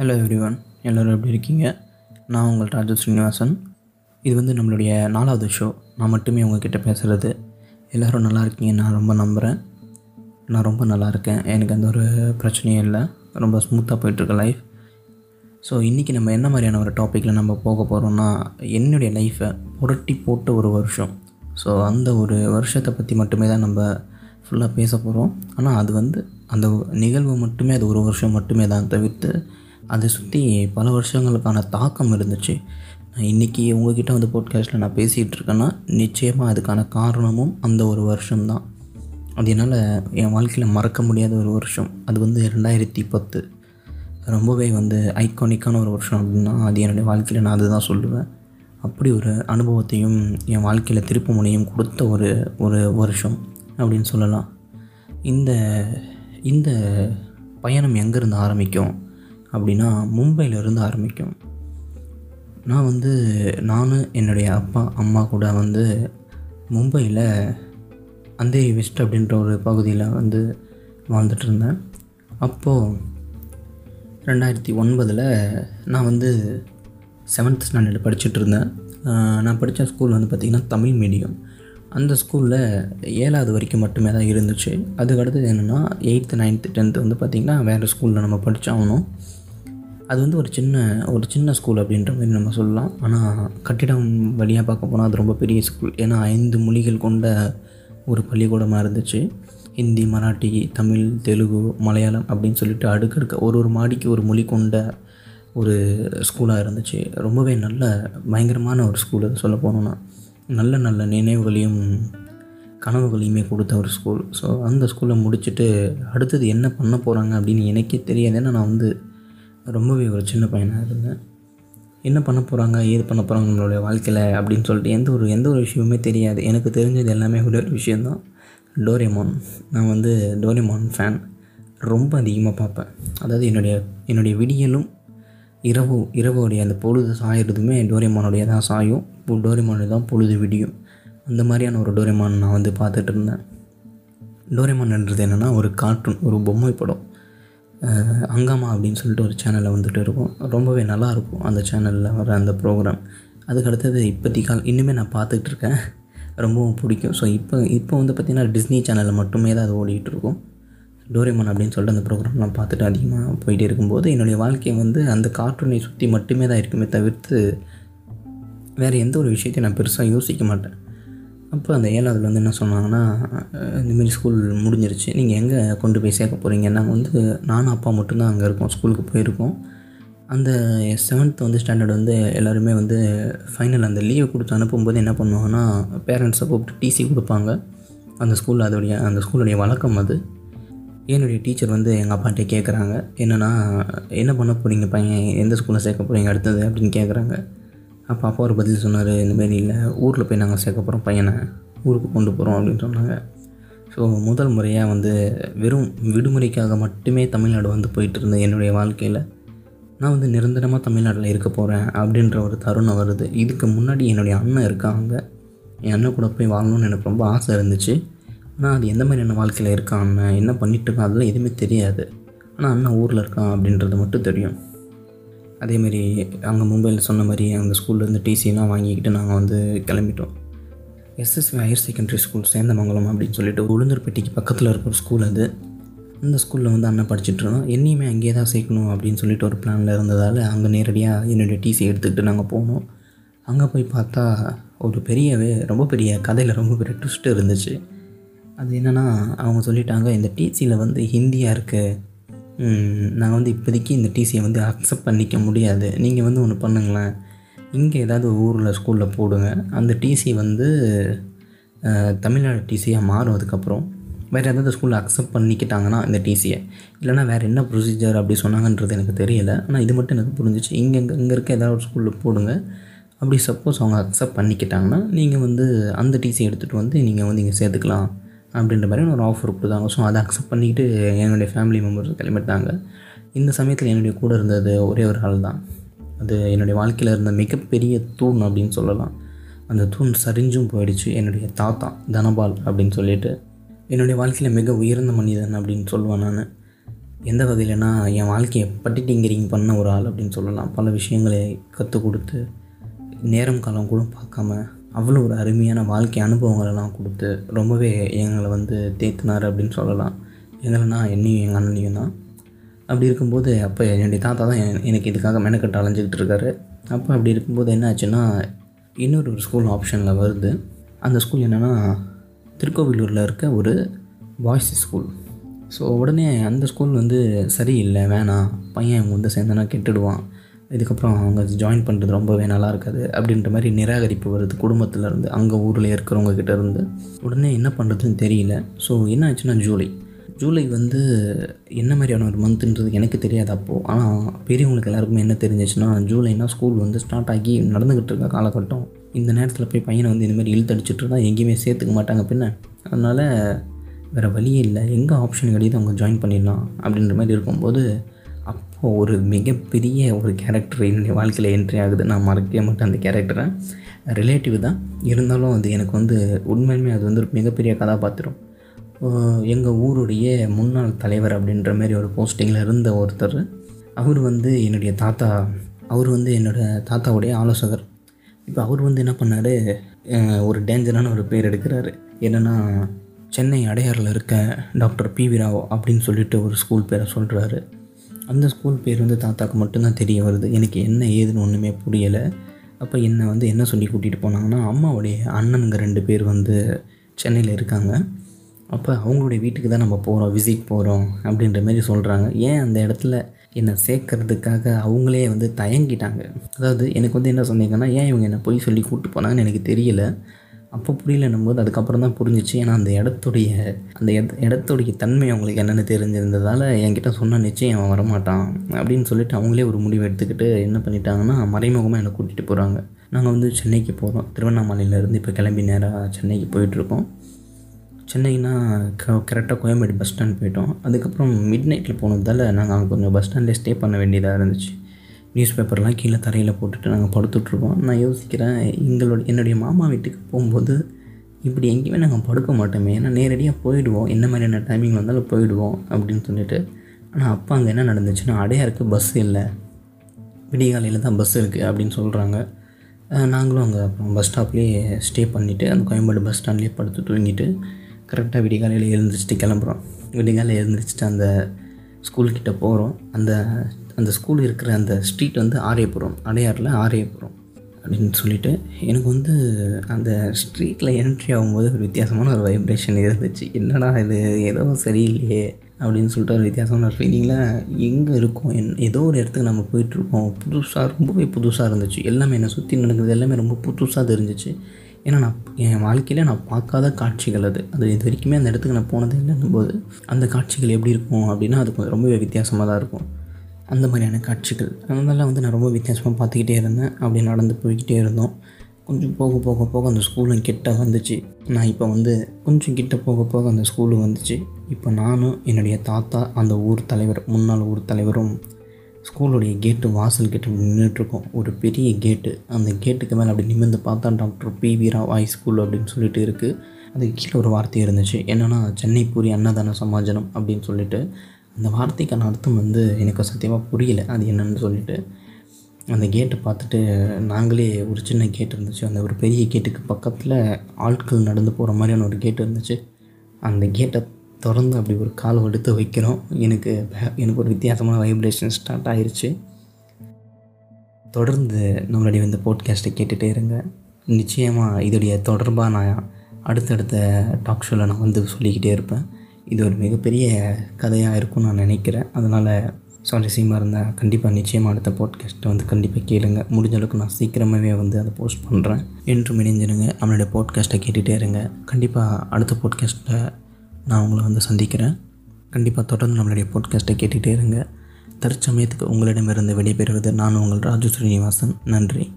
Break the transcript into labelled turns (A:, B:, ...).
A: Hello everyone எல்லோரும் எப்படி இருக்கீங்க? நான் உங்கள் ராஜு ஸ்ரீனிவாசன். இது வந்து நம்மளுடைய நாலாவது ஷோ நான் மட்டுமே உங்ககிட்ட பேசுகிறது எல்லோரும் நல்லா இருக்கீங்க நான் ரொம்ப நம்புகிறேன் நான் ரொம்ப நல்லா இருக்கேன். எனக்கு அந்த ஒரு பிரச்சனையும் இல்லை. ரொம்ப ஸ்மூத்தாக போயிட்டுருக்கு லைஃப் ஸோ இன்றைக்கி நம்ம என்ன மாதிரியான ஒரு டாப்பிக்கில் நம்ம போக போகிறோம்னா என்னுடைய லைஃப்பை புரட்டி போட்ட ஒரு வருஷம். ஸோ அந்த ஒரு வருஷத்தை பற்றி மட்டுமே தான் நம்ம ஃபுல்லாக பேச போகிறோம் ஆனால் அது வந்து அந்த நிகழ்வு மட்டுமே அது ஒரு வருஷம் மட்டுமே தான் தவிர்த்து அதை சுற்றி பல வருஷங்களுக்கான தாக்கம் இருந்துச்சு. நான் இன்றைக்கி உங்ககிட்ட வந்து போட்காஸ்ட்டில் நான் பேசிகிட்டு இருக்கேன்னா நிச்சயமாக அதுக்கான காரணமும் அந்த ஒரு வருஷம்தான். அது என்னால் என் வாழ்க்கையில் மறக்க முடியாத ஒரு வருஷம். அது வந்து ரெண்டாயிரத்தி பத்து. ரொம்பவே வந்து ஐகானிக்கான ஒரு வருஷம் அப்படின்னா அது என்னுடைய வாழ்க்கையில் நான் அதுதான் சொல்லுவேன். அப்படி ஒரு அனுபவத்தையும் என் வாழ்க்கையில் திருப்பு முனையும் கொடுத்த ஒரு ஒரு வருஷம் அப்படின்னு சொல்லலாம். இந்த இந்த பயணம் எங்கேருந்து ஆரம்பிக்கும்? அப்படின்னா மும்பையிலேருந்து ஆரம்பிக்கும். நான் வந்து நான் என்னுடைய அப்பா அம்மா கூட வந்து மும்பையில் அந்தேரி வெஸ்ட் அப்படின்ற ஒரு பகுதியில் வந்து வாழ்ந்துட்டு இருந்தேன் அப்போது ரெண்டாயிரத்தி ஒன்பதில் நான் வந்து செவன்த் ஸ்டாண்டர்டு படிச்சுட்டு இருந்தேன் நான் படித்த ஸ்கூல் வந்து பார்த்திங்கன்னா தமிழ் மீடியம் அந்த ஸ்கூலில் ஏழாவது வரைக்கும் மட்டுமே தான் இருந்துச்சு. அதுக்கடுத்தது என்னென்னா எயித்து நைன்த்து டென்த்து வந்து பார்த்திங்கன்னா வேறு ஸ்கூலில் நம்ம படித்தாகணும் அது வந்து ஒரு சின்ன ஒரு சின்ன ஸ்கூல் அப்படின்ற மாதிரி நம்ம சொல்லலாம். ஆனால் கட்டிடம் வழியாக பார்க்க போனால் அது ரொம்ப பெரிய ஸ்கூல் ஏன்னா ஐந்து மொழிகள் கொண்ட ஒரு பள்ளிக்கூடமாக இருந்துச்சு. ஹிந்தி மராட்டி தமிழ் தெலுங்கு மலையாளம் அப்படின்னு சொல்லிட்டு அடுக்கடுக்க ஒரு ஒரு மாடிக்கு ஒரு மொழி கொண்ட ஒரு ஸ்கூலாக இருந்துச்சு. ரொம்பவே நல்ல பயங்கரமான ஒரு ஸ்கூல் அது சொல்ல போனோன்னா நல்ல நல்ல நினைவுகளையும் கனவுகளையுமே கொடுத்த ஒரு ஸ்கூல் ஸோ அந்த ஸ்கூலை முடிச்சுட்டு அடுத்தது என்ன பண்ண போகிறாங்க அப்படின்னு எனக்கே தெரியாது. ஏன்னா நான் வந்து ரொம்பவே ஒரு சின்ன பையனாக இருந்தேன். என்ன பண்ண போகிறாங்க ஏது பண்ண போகிறாங்க நம்மளுடைய வாழ்க்கையில் அப்படின்னு சொல்லிட்டு எந்த ஒரு எந்த ஒரு விஷயமுமே தெரியாது. எனக்கு தெரிஞ்சது எல்லாமே ஒரே ஒரு விஷயந்தான் டோரேமான். நான் வந்து டோரேமான் ஃபேன் ரொம்ப அதிகமாக பார்ப்பேன். அதாவது என்னுடைய என்னுடைய விடியலும் இரவு இரவுடைய அந்த பொழுது சாயறதுமே டோரேமானுடைய தான் சாயும். இப்போ டோரேமானுடைய தான் பொழுது விடியும். அந்த மாதிரியான ஒரு டோரேமான் நான் வந்து பார்த்துட்டு இருந்தேன். டோரேமான்ன்றது என்னென்னா ஒரு கார்ட்டூன் ஒரு பொம்மை படம். அங்கம்மா அப்படின்னு சொல்லிட்டு ஒரு சேனலில் வந்துட்டு இருக்கும். ரொம்பவே நல்லாயிருக்கும் அந்த சேனலில் வர அந்த ப்ரோக்ராம் அதுக்கு அடுத்தது இப்போதைக்கு கால் இன்னுமே நான் பார்த்துட்டு இருக்கேன். ரொம்பவும் பிடிக்கும். ஸோ இப்போ இப்போ வந்து பார்த்திங்கன்னா டிஸ்னி சேனலில் மட்டுமே தான் அது ஓடிட்டு இருக்கும். அப்படின்னு சொல்லிட்டு அந்த ப்ரோக்ராம்லாம் பார்த்துட்டு அதிகமாக போயிட்டு இருக்கும்போது என்னுடைய வாழ்க்கையை வந்து அந்த கார்ட்டூனை சுற்றி மட்டுமே தான் இருக்குமே தவிர்த்து வேறு எந்த ஒரு விஷயத்தையும் நான் பெருசாக யோசிக்க மாட்டேன். அப்போ அந்த ஏழாவதுல வந்து என்ன சொன்னாங்கன்னா இந்தமாரி ஸ்கூல் முடிஞ்சிருச்சு. நீங்கள் எங்கே கொண்டு போய் சேர்க்க போகிறீங்க நாங்கள் வந்து நானும் அப்பா மட்டும்தான் அங்கே இருக்கோம். ஸ்கூலுக்கு போயிருக்கோம். அந்த செவன்த் வந்து ஸ்டாண்டர்ட் வந்து எல்லாருமே வந்து ஃபைனல் அந்த லீவை கொடுத்து அனுப்பும்போது என்ன பண்ணுவாங்கன்னா பேரண்ட்ஸை கூப்பிட்டு டிசி கொடுப்பாங்க. அந்த ஸ்கூலில் அதோடைய அந்த ஸ்கூலுடைய வழக்கம் அது. என்னுடைய டீச்சர் வந்து எங்கள் அப்பாட்டே கேட்குறாங்க என்னென்னா என்ன பண்ண போகிறீங்க பையன்? எந்த ஸ்கூலில் சேர்க்க போகிறீங்க அடுத்தது? அப்படின்னு கேட்குறாங்க அப்போ அப்பா ஒரு பதில் சொன்னார் இந்தமாரி இல்லை ஊரில் போய் நாங்கள் சேர்க்க போகிறோம் பையனை ஊருக்கு கொண்டு போகிறோம் அப்படின்னு சொன்னாங்க. ஸோ முதல் முறையாக வந்து வெறும் விடுமுறைக்காக மட்டுமே தமிழ்நாடு வந்து போயிட்டு இருந்தேன் என்னுடைய வாழ்க்கையில் நான் வந்து நிரந்தரமாக தமிழ்நாட்டில் இருக்க போகிறேன் அப்படின்ற ஒரு தருணம் வருது. இதுக்கு முன்னாடி என்னுடைய அண்ணன் இருக்காங்க. என் அண்ணன் கூட போய் வாழணும்னு எனக்கு ரொம்ப ஆசை இருந்துச்சு. ஆனால் அது எந்த மாதிரியான வாழ்க்கையில் இருக்கான் அண்ணன் என்ன பண்ணிட்டு இருக்கான் அதெல்லாம் எதுவுமே தெரியாது. ஆனால் அண்ணன் ஊரில் இருக்கான் அப்படின்றது மட்டும் தெரியும். அதேமாரி அங்கே மும்பையில் சொன்ன மாதிரி அந்த ஸ்கூல்லேருந்து டிசிலாம் வாங்கிக்கிட்டு நாங்கள் வந்து கிளம்பிட்டோம். SSV higher secondary school Sendamangalam அப்படின்னு சொல்லிட்டு உளுந்தூர்பேட்டைக்கு பக்கத்தில் இருக்கிற ஸ்கூல் அது. அந்த ஸ்கூலில் வந்து அண்ணன் படிச்சுட்ருந்தோம் என்னையுமே அங்கேயே தான் சேர்க்கணும் அப்படின்னு சொல்லிட்டு ஒரு பிளானில் இருந்ததால் அங்கே நேரடியாக என்னுடைய டிசி எடுத்துக்கிட்டு நாங்கள் போனோம். அங்கே போய் பார்த்தா ஒரு பெரியவே ரொம்ப பெரிய கதையில் ரொம்ப பெரிய ட்விஸ்ட்டு இருந்துச்சு. அது என்னென்னா அவங்க சொல்லிட்டாங்க இந்த டிசியில் வந்து ஹிந்தியாக இருக்குது நான் வந்து இப்போதைக்கு இந்த டிசியை வந்து அக்செப்ட் பண்ணிக்க முடியாது. நீங்கள் வந்து ஒன்று பண்ணுங்களேன். இங்கே ஏதாவது ஊரில் ஸ்கூலில் போடுங்க. அந்த டிசி வந்து தமிழ்நாடு டிசியாக மாறும் அதுக்கப்புறம் வேறு ஏதாவது ஸ்கூலில் அக்செப்ட் பண்ணிக்கிட்டாங்கன்னா இந்த டிசியை இல்லைனா வேறு என்ன ப்ரொசீஜர் அப்படி சொன்னாங்கன்றது எனக்கு தெரியல. ஆனால் இது மட்டும் எனக்கு புரிஞ்சிச்சு. இங்கே இங்கே இங்கே இருக்க ஏதாவது ஒரு ஸ்கூலில் போடுங்க. அப்படி சப்போஸ் அவங்க அக்செப்ட் பண்ணிக்கிட்டாங்கன்னா நீங்கள் வந்து அந்த டிசி எடுத்துகிட்டு வந்து நீங்கள் வந்து இங்கே சேர்த்துக்கலாம். அப்படின்ற மாதிரி ஒரு ஆஃபர் கொடுத்தாங்க. ஸோ அதை அக்செப்ட் பண்ணிக்கிட்டு என்னுடைய ஃபேமிலி மெம்பர்ஸ் கிளம்பிட்டாங்க. இந்த சமயத்தில் என்னுடைய கூட இருந்தது ஒரே ஒரு ஆள் தான். அது என்னுடைய வாழ்க்கையில் இருந்த மிகப்பெரிய தூண் அப்படின்னு சொல்லலாம். அந்த தூண் சரிஞ்சும் போயிடுச்சு. என்னுடைய தாத்தா தனபால் அப்படின்னு சொல்லிட்டு என்னுடைய வாழ்க்கையில் மிக உயர்ந்த மனிதன் அப்படின்னு சொல்லுவேன் நான். எந்த வகையிலனா என் வாழ்க்கையை பட்டி டிங்கரிங் பண்ண ஒரு ஆள் அப்படின்னு சொல்லலாம். பல விஷயங்களை கற்றுக் கொடுத்து நேரம் காலம் கூட பார்க்காம அவ்வளோ ஒரு அருமையான வாழ்க்கை அனுபவங்களெல்லாம் கொடுத்து ரொம்பவே எங்களை வந்து தேத்தினார் அப்படின்னு சொல்லலாம். எங்களைனா என்னையும் எங்கள் அண்ணனையும் தான். அப்படி இருக்கும்போது அப்போ என்னுடைய தாத்தா தான் எனக்கு இதுக்காக மெனக்கட்டு அலைஞ்சிக்கிட்டு இருக்காரு. அப்போ அப்படி இருக்கும்போது என்ன ஆச்சுன்னா இன்னொரு ஒரு ஸ்கூல் ஆப்ஷனில் வருது. அந்த ஸ்கூல் என்னென்னா திருக்கோவிலூரில் இருக்க ஒரு பாய்ஸ் ஸ்கூல் ஸோ உடனே அந்த ஸ்கூல் வந்து சரியில்லை வேணாம். பையன் இவங்க வந்து சேர்ந்தனா கெட்டுடுவான். இதுக்கப்புறம் அவங்க ஜாயின் பண்ணுறது ரொம்பவே நல்லா இருக்காது அப்படின்ற மாதிரி நிராகரிப்பு வருது குடும்பத்துலேருந்து அங்கே ஊரில் இருக்கிறவங்க கிட்டேருந்து உடனே என்ன பண்ணுறதுன்னு தெரியல. ஸோ என்ன ஆச்சுன்னா ஜூலை. ஜூலை வந்து என்ன மாதிரியான ஒரு மந்த்துன்றது எனக்கு தெரியாது அப்போது ஆனால் பெரியவங்களுக்கு எல்லாருக்குமே என்ன தெரிஞ்சிச்சுன்னா ஜூலைனா ஸ்கூல் வந்து ஸ்டார்ட் ஆகி நடந்துக்கிட்டு இருக்க காலகட்டம். இந்த நேரத்தில் போய் பையனை வந்து இந்தமாதிரி இழுத்தடிச்சிட்டு இருந்தால் எங்கேயுமே சேர்த்துக்க மாட்டாங்க பின்ன. அதனால் வேறு வழியே இல்லை. எங்கே ஆப்ஷன் கிடையாது அவங்க ஜாயின் பண்ணிடலாம் அப்படின்ற மாதிரி இருக்கும்போது அப்போது ஒரு மிகப்பெரிய ஒரு கேரக்டர் என்னுடைய வாழ்க்கையில் என்ட்ரி ஆகுது. நான் மறக்கவே மாட்டேன் அந்த கேரக்டரை ரிலேட்டிவ் தான். இருந்தாலும் அது எனக்கு வந்து உண்மையுமே அது வந்து ஒரு மிகப்பெரிய கதாபாத்திரம். எங்கள் ஊருடைய முன்னாள் தலைவர் அப்படின்ற மாதிரி ஒரு போஸ்டிங்கில் இருந்த ஒருத்தர் அவர் வந்து என்னுடைய தாத்தா அவர் வந்து என்னோடய தாத்தாவுடைய ஆலோசகர். இப்போ அவர் வந்து என்ன பண்ணார்? ஒரு டேஞ்சரான ஒரு பேர் எடுக்கிறாரு. என்னென்னா சென்னை அடையாறில் இருக்க டாக்டர் பி வி ராவ் அப்படின்னு சொல்லிட்டு ஒரு ஸ்கூல் பேரை சொல்கிறாரு அந்த ஸ்கூல் பேர் வந்து தாத்தாக்கு மட்டும்தான் தெரிய வருது. எனக்கு என்ன ஏதுன்னு ஒன்றுமே புரியலை. அப்போ என்னை வந்து என்ன சொல்லி கூட்டிகிட்டு போனாங்கன்னா அம்மாவுடைய அண்ணனுங்க ரெண்டு பேர் வந்து சென்னையில் இருக்காங்க. அப்போ அவங்களுடைய வீட்டுக்கு தான் நம்ம போகிறோம் விசிட் போகிறோம் அப்படின்ற மாதிரி சொல்கிறாங்க ஏன் அந்த இடத்துல என்னை சேர்க்கறதுக்காக அவங்களே வந்து தயங்கிட்டாங்க? அதாவது எனக்கு வந்து என்ன சொன்னீங்கன்னா ஏன் இவங்க என்னை போய் சொல்லி கூப்பிட்டு போனாங்கன்னு எனக்கு தெரியல. அப்போ புரியலன்னும் போது அதுக்கப்புறம் தான் புரிஞ்சிச்சு. ஏன்னா அந்த இடத்துடைய அந்த இடத்துடைய தன்மை அவங்களுக்கு என்னென்னு தெரிஞ்சிருந்ததால் என்கிட்ட சொன்ன நிச்சயம் அவன் வரமாட்டான் அப்படின்னு சொல்லிட்டு அவங்களே ஒரு முடிவு எடுத்துக்கிட்டு என்ன பண்ணிட்டாங்கன்னா மறைமுகமாக என்னை கூட்டிகிட்டு போகிறாங்க நாங்கள் வந்து சென்னைக்கு போகிறோம் திருவண்ணாமலையிலேருந்து இப்போ கிளம்பி நேராக சென்னைக்கு போயிட்டுருக்கோம். சென்னைனா க கரெக்டாக கோயம்பேடு பஸ் ஸ்டாண்ட் போயிட்டோம். அதுக்கப்புறம் மிட் நைட்டில் போனதால் நாங்கள் அங்கே கொஞ்சம் பஸ் ஸ்டாண்ட்லேயே ஸ்டே பண்ண வேண்டியதாக இருந்துச்சு. நியூஸ் பேப்பர்லாம் கீழே தரையில் போட்டுட்டு நாங்கள் படுத்துட்ருக்கோம். நான் யோசிக்கிறேன் எங்களோட என்னுடைய மாமா வீட்டுக்கு போகும்போது இப்படி எங்கேயுமே நாங்கள் படுக்க மாட்டோமே. ஏன்னா நேரடியாக போயிடுவோம். என்ன மாதிரியான டைமிங் வந்தாலும் போயிடுவோம் அப்படின்னு சொல்லிட்டு. ஆனால் அப்போ அங்கே என்ன நடந்துச்சுன்னா அடையாருக்கு பஸ் இல்லை. விடியகாலையில் தான் பஸ் இருக்குது அப்படின்னு சொல்கிறாங்க நாங்களும் அங்கே அப்புறம் பஸ் ஸ்டாப்லேயே ஸ்டே பண்ணிவிட்டு அந்த கோயம்பேடு பஸ் ஸ்டாண்ட்லேயே படுத்து தூங்கிட்டு கரெக்டாக விடிகாலையில் எழுந்திரிச்சிட்டு கிளம்புறோம். விடிகாலையில் எழுந்திரிச்சிட்டு அந்த ஸ்கூல்கிட்ட போகிறோம் அந்த அந்த ஸ்கூல் இருக்கிற அந்த ஸ்ட்ரீட் வந்து ஆரியபுரம். அடையாறில் ஆரியபுரம் அப்படின்னு சொல்லிட்டு எனக்கு வந்து அந்த ஸ்ட்ரீட்டில் என்ட்ரி ஆகும்போது ஒரு வித்தியாசமான ஒரு வைப்ரேஷன் இருந்துச்சு. என்னடா இது? ஏதோ சரியில்லையே அப்படின்னு சொல்லிட்டு ஒரு வித்தியாசமான ஒரு ஃபீலிங்கில் எங்கே இருக்கோம்? என் ஏதோ ஒரு இடத்துக்கு நம்ம போயிட்டுருக்கோம். புதுசாக ரொம்பவே புதுசாக இருந்துச்சு. எல்லாமே என்னை சுற்றி நடக்கிறது எல்லாமே ரொம்ப புதுசாக தெரிஞ்சிச்சு. ஏன்னா நான் என் வாழ்க்கையில் நான் பார்க்காத காட்சிகள் அது. அது இது வரைக்குமே அந்த இடத்துக்கு நான் போனது இல்லைன்னும் போது அந்த காட்சிகள் எப்படி இருக்கும் அப்படின்னா அது கொஞ்சம் ரொம்பவே வித்தியாசமாக தான் இருக்கும். அந்த மாதிரியான காட்சிகள். அதனால வந்து நான் ரொம்ப வித்தியாசமாக பார்த்துக்கிட்டே இருந்தேன். அப்படி நடந்து போய்கிட்டே இருந்தோம். கொஞ்சம் போக போக போக அந்த ஸ்கூலும் கிட்ட வந்துச்சு. நான் இப்போ வந்து கொஞ்சம் கிட்ட போக போக அந்த ஸ்கூலு வந்துச்சு. இப்போ நானும் என்னுடைய தாத்தா அந்த ஊர் தலைவர் முன்னாள் ஊர் தலைவரும் ஸ்கூலுடைய கேட்டு வாசல் கிட்ட நின்றுட்டுருக்கோம் ஒரு பெரிய கேட்டு அந்த கேட்டுக்கு மேலே அப்படி நிமிர்ந்து பார்த்தா doctor P. V. Rao high school அப்படின்னு சொல்லிட்டு இருக்குது அதுக்கு கீழே ஒரு வார்த்தை இருந்துச்சு. என்னென்னா சென்னை பூரி அன்னதான சமாஜனம் அப்படின்னு சொல்லிட்டு. அந்த வார்த்தைக்கான அர்த்தம் வந்து எனக்கு சத்தியமாக புரியல. அது என்னன்னு சொல்லிட்டு அந்த கேட்டை பார்த்துட்டு நாங்களே ஒரு சின்ன கேட் இருந்துச்சு. அந்த ஒரு பெரிய கேட்டுக்கு பக்கத்தில் ஆட்கள் நடந்து போகிற மாதிரியான ஒரு கேட் இருந்துச்சு. அந்த கேட்டை திறந்து அப்படி ஒரு கால் எடுத்து வைக்கிறோம். எனக்கு எனக்கு ஒரு வித்தியாசமான வைப்ரேஷன் ஸ்டார்ட் ஆயிடுச்சு தொடர்ந்து நம்மளுடைய இந்த போட்காஸ்ட்டை கேட்டுகிட்டே இருங்க. நிச்சயமாக இதோடைய தொடர்பாக நான் அடுத்தடுத்த டாக் ஷோவில் நான் வந்து சொல்லிக்கிட்டே இருப்பேன். இது ஒரு மிகப்பெரிய கதையாக இருக்கும்னு நான் நினைக்கிறேன். அதனால் சுவாரஸ்யமாக இருந்தால் கண்டிப்பாக நிச்சயமாக அடுத்த போட்காஸ்ட்டை வந்து கண்டிப்பாக கேளுங்க. முடிஞ்ச அளவுக்கு நான் சீக்கிரமாகவே வந்து அதை போஸ்ட் பண்ணுறேன் என்றும் இணைஞ்சிருங்க நம்மளுடைய போட்காஸ்ட்டை கேட்டுகிட்டே இருங்க. கண்டிப்பாக அடுத்த பாட்காஸ்ட்டை நான் உங்களை வந்து சந்திக்கிறேன். கண்டிப்பாக தொடர்ந்து நம்மளுடைய போட்காஸ்ட்டை கேட்டுகிட்டே இருங்க. தற்சமயத்துக்கு உங்களிடமிருந்து விடைபெறுவது நான் உங்கள் ராஜு ஸ்ரீனிவாசன். நன்றி.